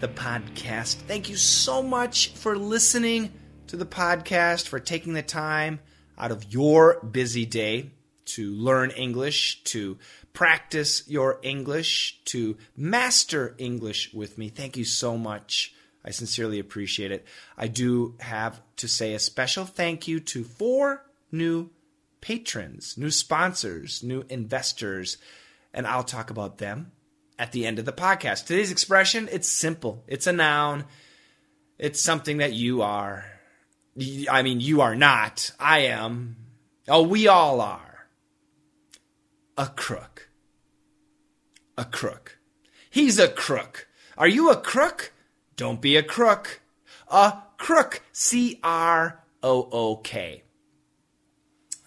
the podcast. Thank you so much for listening to the podcast, for taking the time out of your busy day to learn English, to practice your English, to master English with me. Thank you so much. I sincerely appreciate it. I do have to say a special thank you to four new patrons, new sponsors, new investors, and I'll talk about them at the end of the podcast. Today's expression, it's simple. It's a noun. It's something that you are. I mean, you are not. I am. Oh, we all are. A crook. A crook. He's a crook. Are you a crook? Don't be a crook. A crook. C R O O K.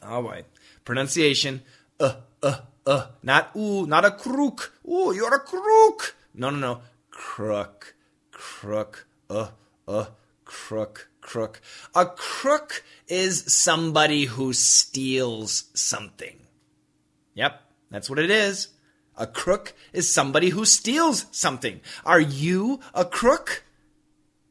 All right. Pronunciation. Uh, uh, uh. Not ooh, not a crook. Ooh, you're a crook. No, no, no. Crook. Crook. Uh, uh. Crook. Crook. A crook is somebody who steals something. Yep, that's what it is. A crook is somebody who steals something. Are you a crook?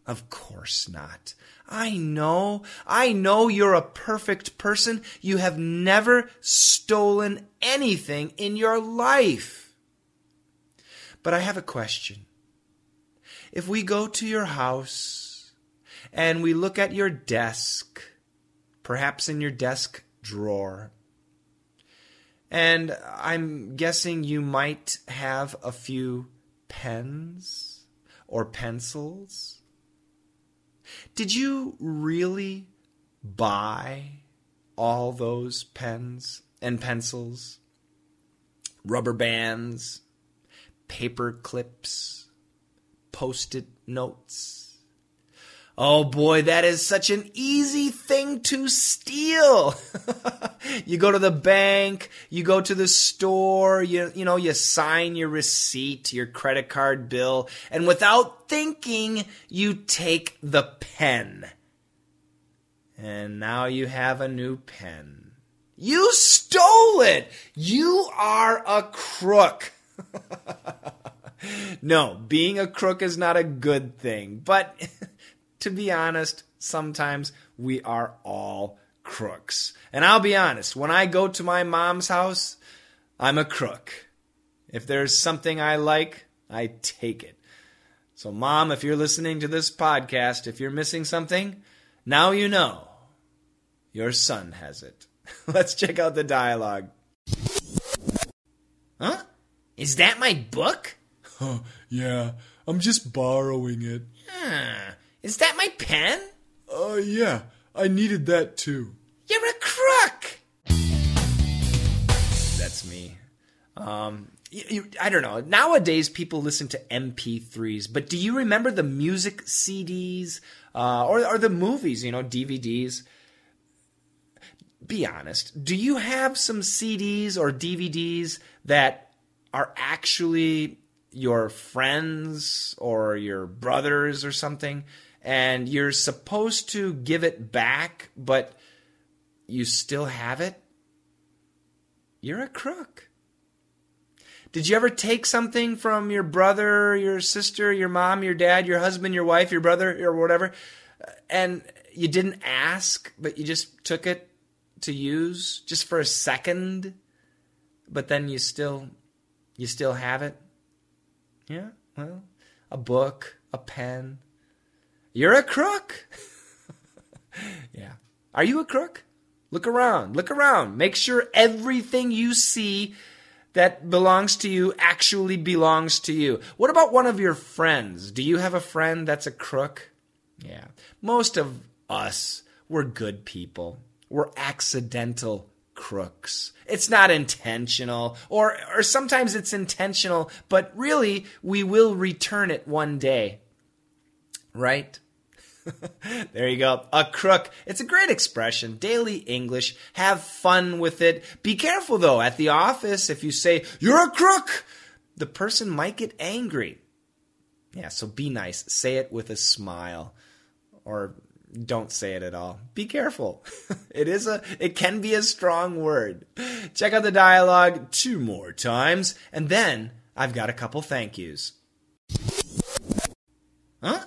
Of course not. I know, I know you're a perfect person. You have never stolen anything in your life. But I have a question. If we go to your house and we look at your desk, perhaps in your desk drawer, and I'm guessing you might have a few pens or pencils. Did you really buy all those pens and pencils, rubber bands, paper clips, post it notes? Oh boy, that is such an easy thing to steal. you go to the bank, you go to the store, you, you know, you sign your receipt, your credit card bill, and without thinking, you take the pen. And now you have a new pen. You stole it! You are a crook. no, being a crook is not a good thing, but to be honest, sometimes we are all crooks. And I'll be honest, when I go to my mom's house, I'm a crook. If there's something I like, I take it. So, mom, if you're listening to this podcast, if you're missing something, now you know. Your son has it. Let's check out the dialogue. Huh? Is that my book? Yeah, I'm just borrowing it. Huh. Is that my pen? Uh, yeah, I needed that too. You're a crook! That's me. Um, you, you, I don't know. Nowadays, people listen to MP3s, but do you remember the music CDs uh, or, or the movies, you know, DVDs? Be honest. Do you have some CDs or DVDs that are actually your friends or your brothers or something? And you're supposed to give it back, but you still have it, you're a crook. Did you ever take something from your brother, your sister, your mom, your dad, your husband, your wife, your brother, or whatever, and you didn't ask, but you just took it to use just for a second, but then you still you still have it? Yeah, well, a book, a pen, you're a crook. yeah. Are you a crook? Look around. Look around. Make sure everything you see that belongs to you actually belongs to you. What about one of your friends? Do you have a friend that's a crook? Yeah. Most of us, we're good people. We're accidental crooks. It's not intentional, or, or sometimes it's intentional, but really, we will return it one day. Right? there you go. A crook. It's a great expression. Daily English. Have fun with it. Be careful though. At the office, if you say, you're a crook, the person might get angry. Yeah, so be nice. Say it with a smile. Or don't say it at all. Be careful. it is a it can be a strong word. Check out the dialogue two more times and then I've got a couple thank yous. Huh?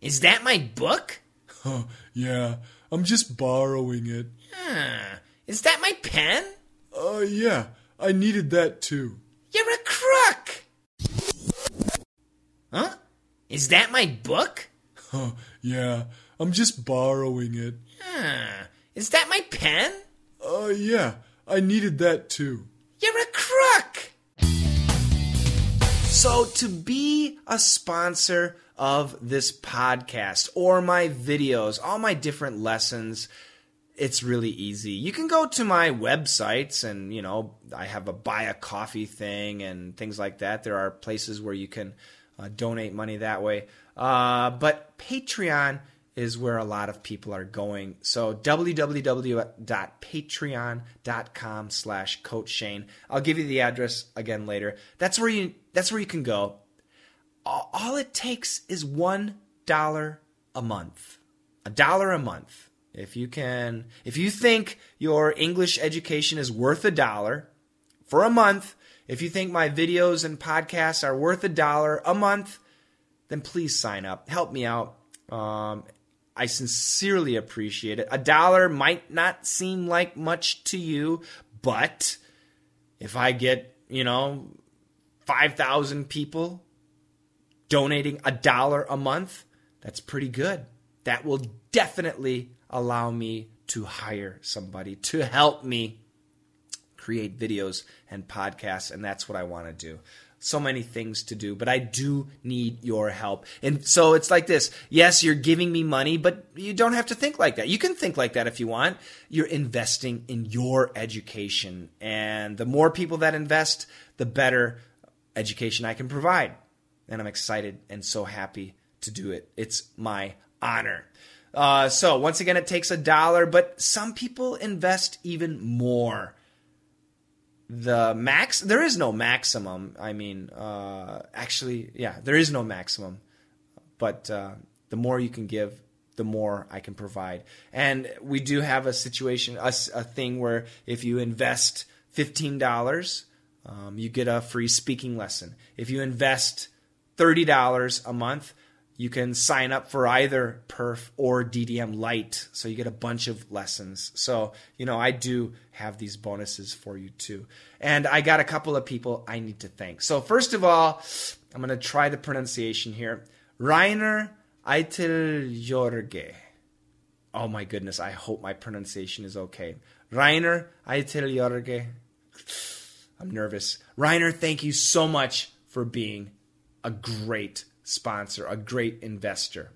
Is that my book? Huh, yeah, I'm just borrowing it. Huh. Is that my pen? Uh, yeah, I needed that too. You're a crook. Huh? Is that my book? Huh, yeah, I'm just borrowing it. Huh. Is that my pen? Uh, yeah, I needed that too. You're a crook. So, to be a sponsor of this podcast or my videos, all my different lessons, it's really easy. You can go to my websites and, you know, I have a buy a coffee thing and things like that. There are places where you can uh, donate money that way. Uh, but Patreon is where a lot of people are going. So www.patreon.com slash coach Shane. I'll give you the address again later. That's where you that's where you can go. All it takes is one dollar a month. A dollar a month. If you can if you think your English education is worth a dollar for a month, if you think my videos and podcasts are worth a dollar a month, then please sign up. Help me out. Um, I sincerely appreciate it. A dollar might not seem like much to you, but if I get, you know, 5,000 people donating a dollar a month, that's pretty good. That will definitely allow me to hire somebody to help me create videos and podcasts, and that's what I want to do so many things to do, but I do need your help. And so it's like this. Yes, you're giving me money, but you don't have to think like that. You can think like that if you want. You're investing in your education. And the more people that invest, the better education I can provide. And I'm excited and so happy to do it. It's my honor. Uh, so once again, it takes a dollar, but some people invest even more. The max there is no maximum. I mean uh, actually yeah there is no maximum. But uh, the more you can give the more i can provide. And we do have a situation a, a thing where if you invest $15 um, you get a free speaking lesson. If you invest $30 a month you can sign up for either PIRF or DDM lite. So you get a bunch of lessons. So you know i do have these bonuses for you too. And i got a couple of people i need to thank. So first of all i'm going to try the pronunciation here. Reiner eiteljorge oh my goodness i hope my pronunciation is okay. Reiner eiteljorge i'm nervous. Reiner thank you so much for being a great sponsor, a great investor.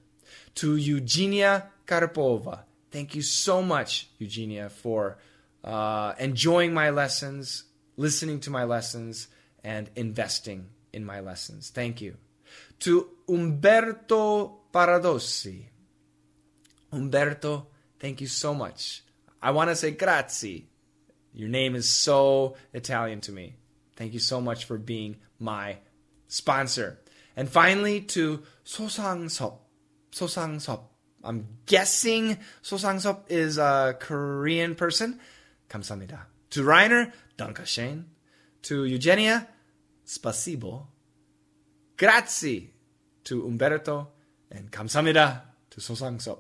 To Eugenia Karpova, thank you so much, Eugenia, for uh, enjoying my lessons, listening to my lessons, and investing in my lessons. Thank you. To Umberto Paradossi. Umberto, thank you so much. I want to say grazie. Your name is so Italian to me. Thank you so much for being my sponsor. And finally, to Sosangsop. Sosangsop. I'm guessing Sosangsop is a Korean person. Kamsamida. To Reiner, Danke schön. To Eugenia, Spasibo. Grazie to Umberto. And Kamsamida to Sosangsop.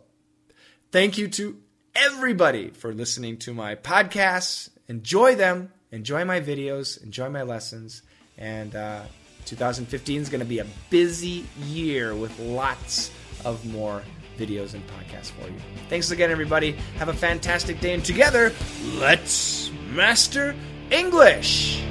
Thank you to everybody for listening to my podcasts. Enjoy them. Enjoy my videos. Enjoy my lessons. And, uh, 2015 is going to be a busy year with lots of more videos and podcasts for you. Thanks again, everybody. Have a fantastic day, and together, let's master English.